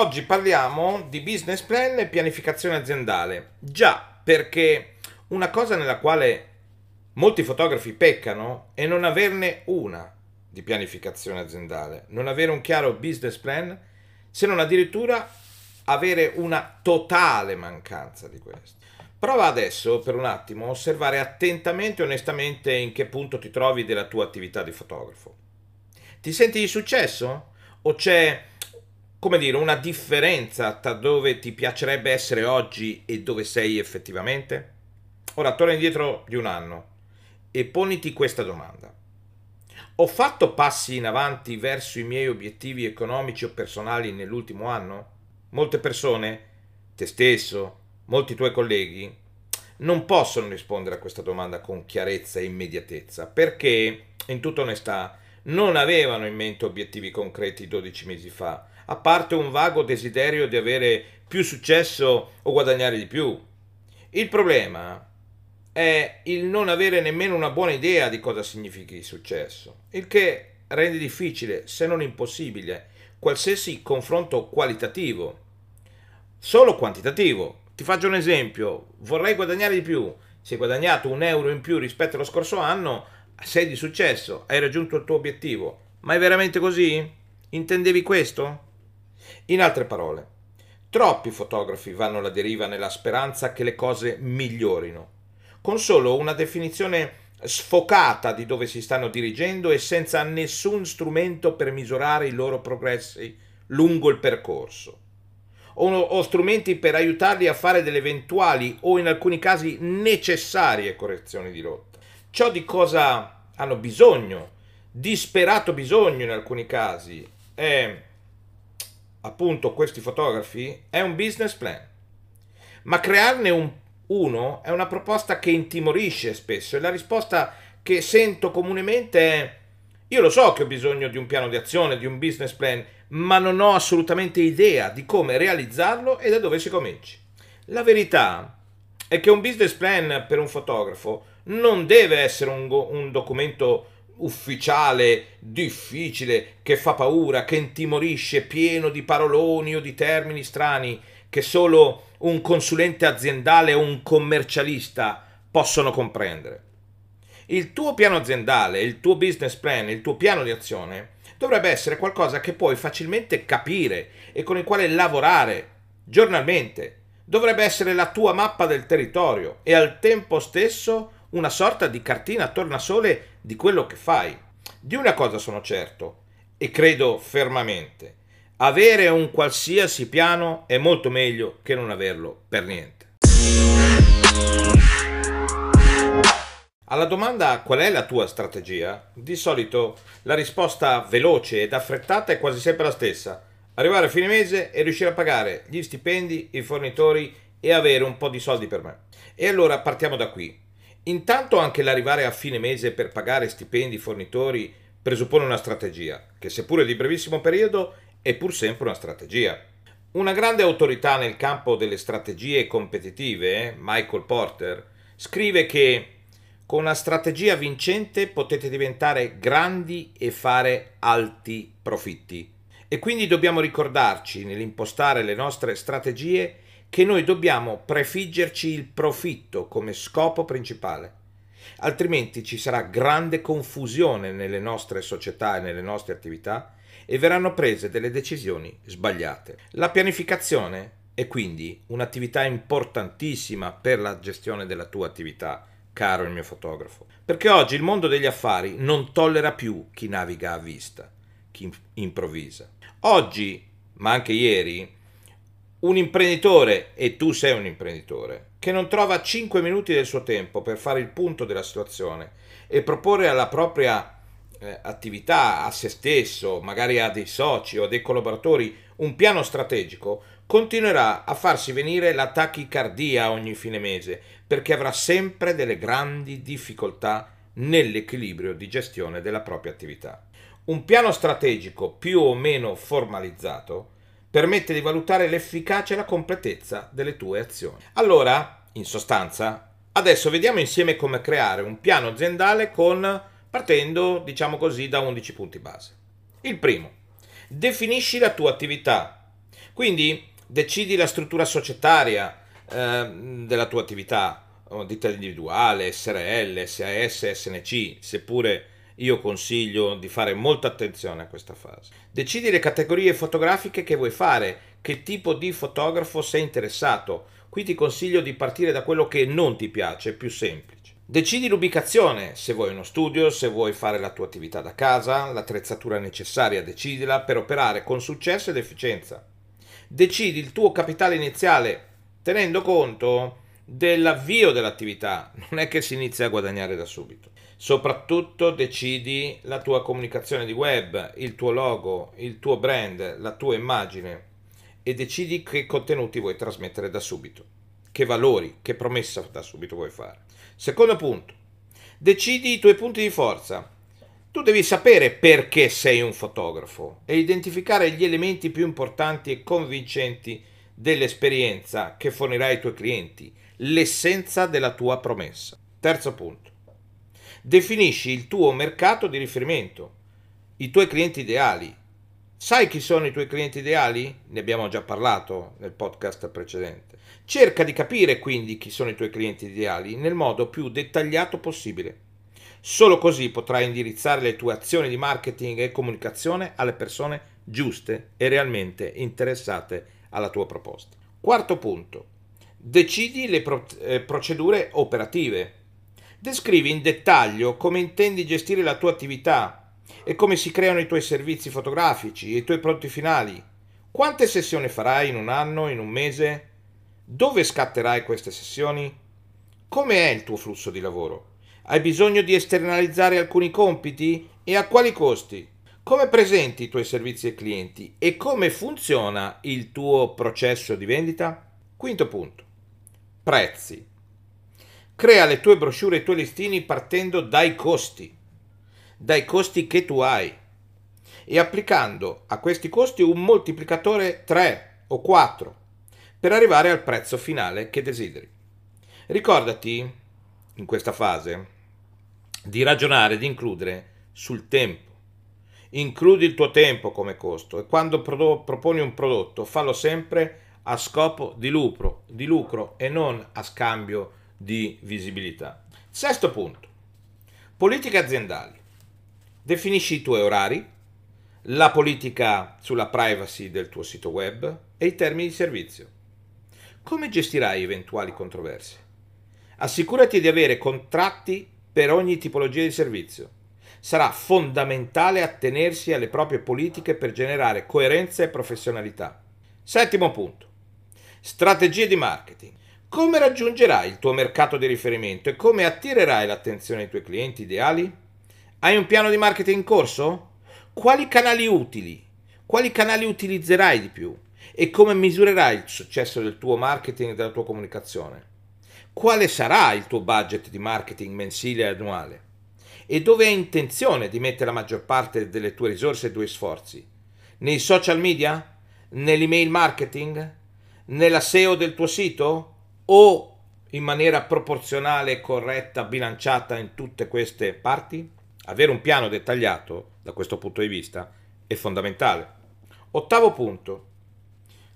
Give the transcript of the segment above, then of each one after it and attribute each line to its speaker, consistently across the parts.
Speaker 1: Oggi parliamo di business plan e pianificazione aziendale. Già, perché una cosa nella quale molti fotografi peccano è non averne una di pianificazione aziendale, non avere un chiaro business plan, se non addirittura avere una totale mancanza di questo. Prova adesso per un attimo a osservare attentamente e onestamente in che punto ti trovi della tua attività di fotografo. Ti senti di successo? O c'è come dire, una differenza tra dove ti piacerebbe essere oggi e dove sei effettivamente? Ora torna indietro di un anno e poniti questa domanda. Ho fatto passi in avanti verso i miei obiettivi economici o personali nell'ultimo anno? Molte persone, te stesso, molti tuoi colleghi, non possono rispondere a questa domanda con chiarezza e immediatezza perché, in tutta onestà, non avevano in mente obiettivi concreti 12 mesi fa a parte un vago desiderio di avere più successo o guadagnare di più. Il problema è il non avere nemmeno una buona idea di cosa significhi successo, il che rende difficile, se non impossibile, qualsiasi confronto qualitativo. Solo quantitativo. Ti faccio un esempio, vorrei guadagnare di più. Se hai guadagnato un euro in più rispetto allo scorso anno, sei di successo, hai raggiunto il tuo obiettivo. Ma è veramente così? Intendevi questo? In altre parole, troppi fotografi vanno alla deriva nella speranza che le cose migliorino, con solo una definizione sfocata di dove si stanno dirigendo e senza nessun strumento per misurare i loro progressi lungo il percorso, o, o strumenti per aiutarli a fare delle eventuali o in alcuni casi necessarie correzioni di rotta. Ciò di cosa hanno bisogno, disperato bisogno in alcuni casi, è appunto questi fotografi è un business plan. Ma crearne un, uno è una proposta che intimorisce spesso e la risposta che sento comunemente è io lo so che ho bisogno di un piano di azione, di un business plan, ma non ho assolutamente idea di come realizzarlo e da dove si cominci. La verità è che un business plan per un fotografo non deve essere un, un documento ufficiale, difficile, che fa paura, che intimorisce, pieno di paroloni o di termini strani che solo un consulente aziendale o un commercialista possono comprendere. Il tuo piano aziendale, il tuo business plan, il tuo piano di azione dovrebbe essere qualcosa che puoi facilmente capire e con il quale lavorare giornalmente. Dovrebbe essere la tua mappa del territorio e al tempo stesso una sorta di cartina tornasole di quello che fai. Di una cosa sono certo, e credo fermamente, avere un qualsiasi piano è molto meglio che non averlo per niente. Alla domanda qual è la tua strategia, di solito la risposta veloce ed affrettata è quasi sempre la stessa. Arrivare a fine mese e riuscire a pagare gli stipendi, i fornitori e avere un po' di soldi per me. E allora partiamo da qui. Intanto anche l'arrivare a fine mese per pagare stipendi fornitori presuppone una strategia, che seppure di brevissimo periodo è pur sempre una strategia. Una grande autorità nel campo delle strategie competitive, Michael Porter, scrive che con una strategia vincente potete diventare grandi e fare alti profitti. E quindi dobbiamo ricordarci nell'impostare le nostre strategie che noi dobbiamo prefiggerci il profitto come scopo principale. Altrimenti ci sarà grande confusione nelle nostre società e nelle nostre attività e verranno prese delle decisioni sbagliate. La pianificazione è quindi un'attività importantissima per la gestione della tua attività, caro il mio fotografo, perché oggi il mondo degli affari non tollera più chi naviga a vista, chi improvvisa. Oggi, ma anche ieri, un imprenditore, e tu sei un imprenditore, che non trova 5 minuti del suo tempo per fare il punto della situazione e proporre alla propria eh, attività, a se stesso, magari a dei soci o a dei collaboratori, un piano strategico, continuerà a farsi venire la tachicardia ogni fine mese, perché avrà sempre delle grandi difficoltà nell'equilibrio di gestione della propria attività. Un piano strategico più o meno formalizzato permette di valutare l'efficacia e la completezza delle tue azioni. Allora, in sostanza, adesso vediamo insieme come creare un piano aziendale con partendo, diciamo così, da 11 punti base. Il primo, definisci la tua attività. Quindi decidi la struttura societaria eh, della tua attività, ditta individuale, SRL, SAS, SNC, seppure io consiglio di fare molta attenzione a questa fase. Decidi le categorie fotografiche che vuoi fare, che tipo di fotografo sei interessato. Qui ti consiglio di partire da quello che non ti piace, è più semplice. Decidi l'ubicazione, se vuoi uno studio, se vuoi fare la tua attività da casa, l'attrezzatura necessaria decidila per operare con successo ed efficienza. Decidi il tuo capitale iniziale tenendo conto dell'avvio dell'attività, non è che si inizia a guadagnare da subito. Soprattutto decidi la tua comunicazione di web, il tuo logo, il tuo brand, la tua immagine e decidi che contenuti vuoi trasmettere da subito, che valori, che promessa da subito vuoi fare. Secondo punto, decidi i tuoi punti di forza. Tu devi sapere perché sei un fotografo e identificare gli elementi più importanti e convincenti dell'esperienza che fornirai ai tuoi clienti, l'essenza della tua promessa. Terzo punto. Definisci il tuo mercato di riferimento, i tuoi clienti ideali. Sai chi sono i tuoi clienti ideali? Ne abbiamo già parlato nel podcast precedente. Cerca di capire quindi chi sono i tuoi clienti ideali nel modo più dettagliato possibile. Solo così potrai indirizzare le tue azioni di marketing e comunicazione alle persone giuste e realmente interessate alla tua proposta. Quarto punto. Decidi le eh, procedure operative. Descrivi in dettaglio come intendi gestire la tua attività e come si creano i tuoi servizi fotografici e i tuoi prodotti finali. Quante sessioni farai in un anno, in un mese? Dove scatterai queste sessioni? Come è il tuo flusso di lavoro? Hai bisogno di esternalizzare alcuni compiti? E a quali costi? Come presenti i tuoi servizi ai clienti e come funziona il tuo processo di vendita? Quinto punto. Prezzi. Crea le tue brochure e i tuoi listini partendo dai costi, dai costi che tu hai e applicando a questi costi un moltiplicatore 3 o 4 per arrivare al prezzo finale che desideri. Ricordati, in questa fase, di ragionare, di includere sul tempo. Includi il tuo tempo come costo e quando pro- proponi un prodotto fallo sempre a scopo di lucro, di lucro e non a scambio di visibilità. Sesto punto. Politiche aziendali. Definisci i tuoi orari, la politica sulla privacy del tuo sito web e i termini di servizio. Come gestirai eventuali controversie? Assicurati di avere contratti per ogni tipologia di servizio. Sarà fondamentale attenersi alle proprie politiche per generare coerenza e professionalità. Settimo punto. Strategie di marketing. Come raggiungerai il tuo mercato di riferimento e come attirerai l'attenzione dei tuoi clienti ideali? Hai un piano di marketing in corso? Quali canali utili? Quali canali utilizzerai di più? e come misurerai il successo del tuo marketing e della tua comunicazione? Quale sarà il tuo budget di marketing mensile e annuale? E dove hai intenzione di mettere la maggior parte delle tue risorse e dei tuoi sforzi? Nei social media? Nell'email marketing? Nella SEO del tuo sito? O in maniera proporzionale, corretta, bilanciata in tutte queste parti? Avere un piano dettagliato da questo punto di vista è fondamentale. Ottavo punto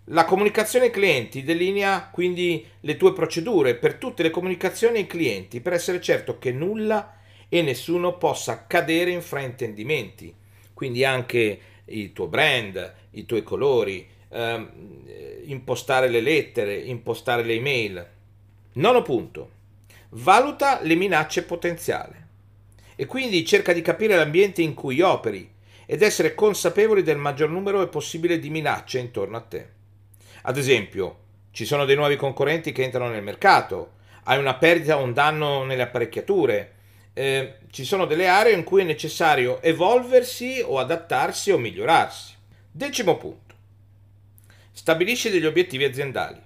Speaker 1: la comunicazione ai clienti delinea quindi le tue procedure per tutte le comunicazioni ai clienti per essere certo che nulla e nessuno possa cadere in fraintendimenti. Quindi anche il tuo brand, i tuoi colori, ehm, impostare le lettere, impostare le email. Nono punto. Valuta le minacce potenziali e quindi cerca di capire l'ambiente in cui operi ed essere consapevoli del maggior numero possibile di minacce intorno a te. Ad esempio, ci sono dei nuovi concorrenti che entrano nel mercato, hai una perdita o un danno nelle apparecchiature, eh, ci sono delle aree in cui è necessario evolversi o adattarsi o migliorarsi. Decimo punto. Stabilisci degli obiettivi aziendali.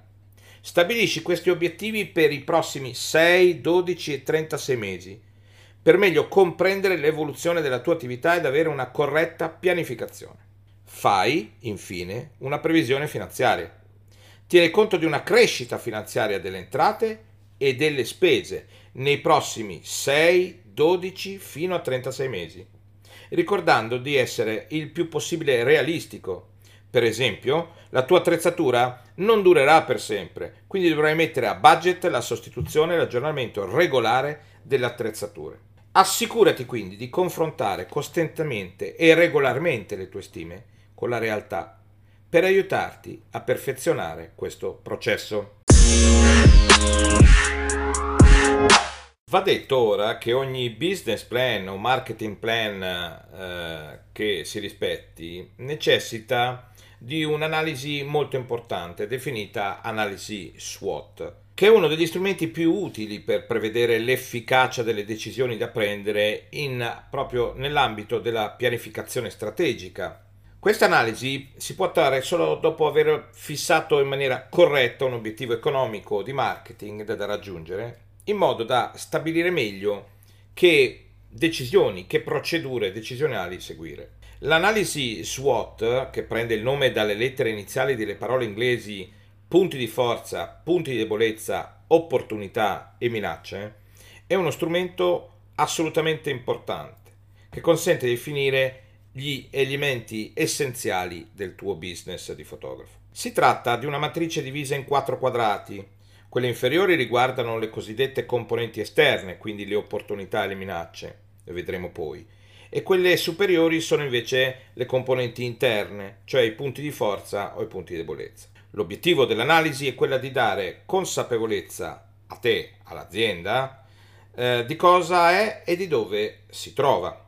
Speaker 1: Stabilisci questi obiettivi per i prossimi 6, 12 e 36 mesi per meglio comprendere l'evoluzione della tua attività ed avere una corretta pianificazione. Fai, infine, una previsione finanziaria tiene conto di una crescita finanziaria delle entrate e delle spese nei prossimi 6, 12 fino a 36 mesi, ricordando di essere il più possibile realistico Per esempio, la tua attrezzatura non durerà per sempre, quindi dovrai mettere a budget la sostituzione e l'aggiornamento regolare delle attrezzature. Assicurati quindi di confrontare costantemente e regolarmente le tue stime con la realtà per aiutarti a perfezionare questo processo. Va detto ora che ogni business plan o marketing plan eh, che si rispetti necessita di un'analisi molto importante definita analisi SWOT, che è uno degli strumenti più utili per prevedere l'efficacia delle decisioni da prendere in, proprio nell'ambito della pianificazione strategica. Questa analisi si può fare solo dopo aver fissato in maniera corretta un obiettivo economico di marketing da raggiungere in modo da stabilire meglio che decisioni, che procedure decisionali seguire. L'analisi SWOT, che prende il nome dalle lettere iniziali delle parole inglesi punti di forza, punti di debolezza, opportunità e minacce, è uno strumento assolutamente importante che consente di definire gli elementi essenziali del tuo business di fotografo. Si tratta di una matrice divisa in quattro quadrati. Quelle inferiori riguardano le cosiddette componenti esterne, quindi le opportunità e le minacce, le vedremo poi, e quelle superiori sono invece le componenti interne, cioè i punti di forza o i punti di debolezza. L'obiettivo dell'analisi è quella di dare consapevolezza a te, all'azienda, eh, di cosa è e di dove si trova,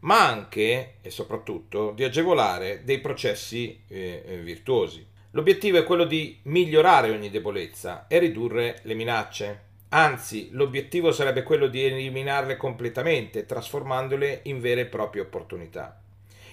Speaker 1: ma anche e soprattutto di agevolare dei processi eh, eh virtuosi. L'obiettivo è quello di migliorare ogni debolezza e ridurre le minacce. Anzi, l'obiettivo sarebbe quello di eliminarle completamente, trasformandole in vere e proprie opportunità.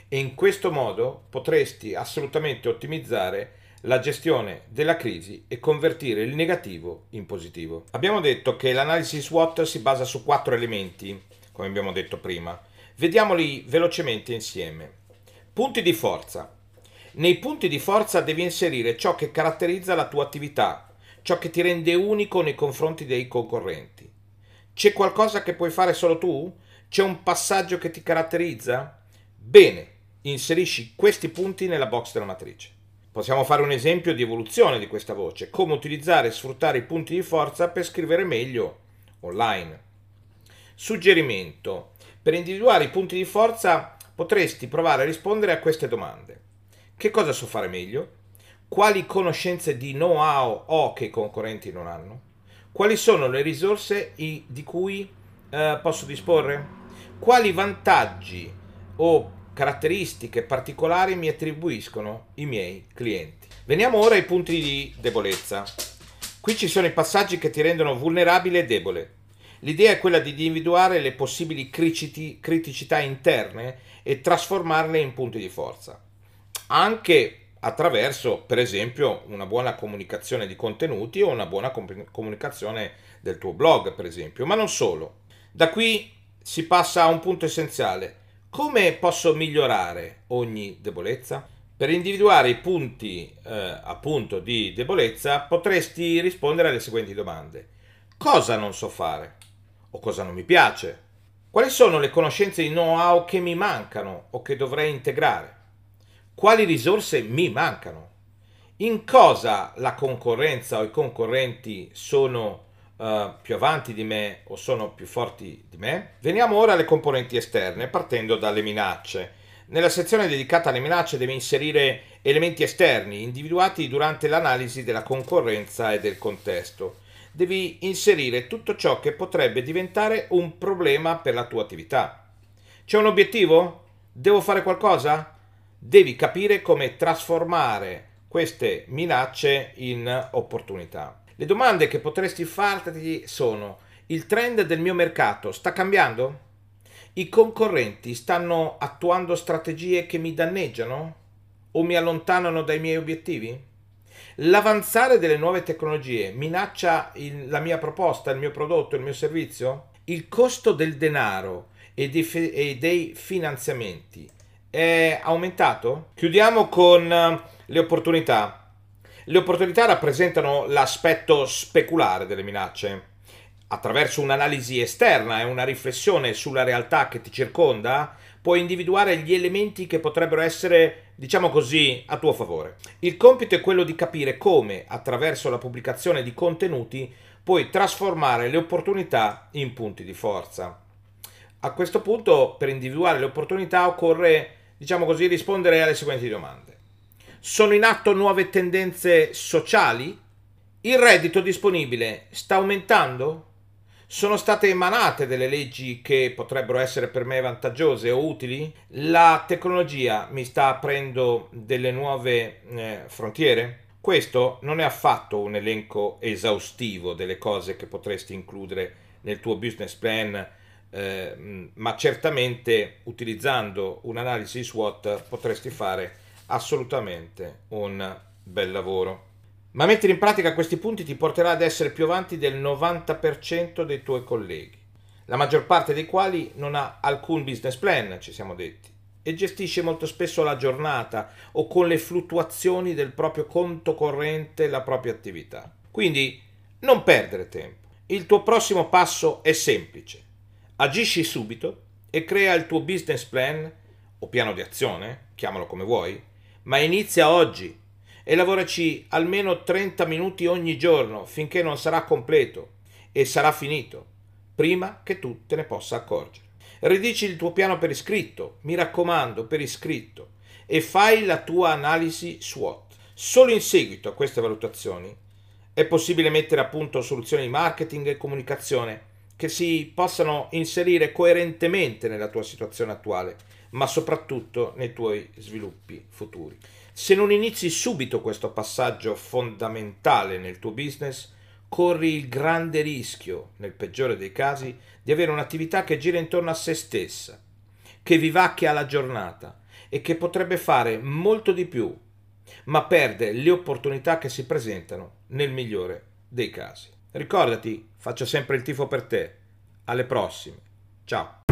Speaker 1: E in questo modo potresti assolutamente ottimizzare la gestione della crisi e convertire il negativo in positivo. Abbiamo detto che l'analisi SWOT si basa su quattro elementi, come abbiamo detto prima. Vediamoli velocemente insieme. Punti di forza. Nei punti di forza devi inserire ciò che caratterizza la tua attività, ciò che ti rende unico nei confronti dei concorrenti. C'è qualcosa che puoi fare solo tu? C'è un passaggio che ti caratterizza? Bene, inserisci questi punti nella box della matrice. Possiamo fare un esempio di evoluzione di questa voce, come utilizzare e sfruttare i punti di forza per scrivere meglio online. Suggerimento. Per individuare i punti di forza potresti provare a rispondere a queste domande. Che cosa so fare meglio? Quali conoscenze di know-how ho che i concorrenti non hanno? Quali sono le risorse di cui eh, posso disporre? Quali vantaggi o caratteristiche particolari mi attribuiscono i miei clienti? Veniamo ora ai punti di debolezza. Qui ci sono i passaggi che ti rendono vulnerabile e debole. L'idea è quella di individuare le possibili criticità interne e trasformarle in punti di forza anche attraverso, per esempio, una buona comunicazione di contenuti o una buona comunicazione del tuo blog, per esempio, ma non solo. Da qui si passa a un punto essenziale. Come posso migliorare ogni debolezza? Per individuare i punti eh, appunto di debolezza potresti rispondere alle seguenti domande. Cosa non so fare? O cosa non mi piace? Quali sono le conoscenze di know-how che mi mancano o che dovrei integrare? Quali risorse mi mancano, in cosa la concorrenza o i concorrenti sono uh, più avanti di me o sono più forti di me. Veniamo ora alle componenti esterne, partendo dalle minacce. Nella sezione dedicata alle minacce devi inserire elementi esterni individuati durante l'analisi della concorrenza e del contesto. Devi inserire tutto ciò che potrebbe diventare un problema per la tua attività. C'è un obiettivo? Devo fare qualcosa? Devi capire come trasformare queste minacce in opportunità. Le domande che potresti farti sono: il trend del mio mercato sta cambiando? I concorrenti stanno attuando strategie che mi danneggiano o mi allontanano dai miei obiettivi? L'avanzare delle nuove tecnologie minaccia il, la mia proposta, il mio prodotto, il mio servizio? Il costo del denaro e dei, e dei finanziamenti è aumentato? Chiudiamo con eh, le opportunità. Le opportunità rappresentano l'aspetto speculare delle minacce. attraverso un'analisi esterna e una riflessione sulla realtà che ti circonda, puoi individuare gli elementi che potrebbero essere, diciamo così, a tuo favore. Il compito è quello di capire come, attraverso la pubblicazione di contenuti, puoi trasformare le opportunità in punti di forza. A questo punto, per individuare le opportunità, occorre, diciamo così, rispondere alle seguenti domande. Sono in atto nuove tendenze sociali? Il reddito disponibile sta aumentando? Sono state emanate delle leggi che potrebbero essere per me vantaggiose o utili? La tecnologia mi sta aprendo delle nuove eh, frontiere? Questo non è affatto un elenco esaustivo delle cose che potresti includere nel tuo business plan, eh, ma certamente utilizzando un'analisi SWOT potresti fare assolutamente un bel lavoro. Ma mettere in pratica questi punti ti porterà ad essere più avanti del 90% dei tuoi colleghi, la maggior parte dei quali non ha alcun business plan, ci siamo detti, e gestisce molto spesso la giornata o con le fluttuazioni del proprio conto corrente la propria attività. Quindi non perdere tempo. Il tuo prossimo passo è semplice. Agisci subito e crea il tuo business plan o piano di azione, chiamalo come vuoi, ma inizia oggi e lavoraci almeno 30 minuti ogni giorno finché non sarà completo e sarà finito, prima che tu te ne possa accorgere. Ridici il tuo piano per iscritto, mi raccomando, per iscritto, e fai la tua analisi SWOT. Solo in seguito a queste valutazioni è possibile mettere a punto soluzioni di marketing e comunicazione che si possano inserire coerentemente nella tua situazione attuale, ma soprattutto nei tuoi sviluppi futuri. Se non inizi subito questo passaggio fondamentale nel tuo business, corri il grande rischio, nel peggiore dei casi, di avere un'attività che gira intorno a se stessa, che vivacchia la giornata e che potrebbe fare molto di più, ma perde le opportunità che si presentano nel migliore dei casi. Ricordati, faccio sempre il tifo per te. Alle prossime. Ciao.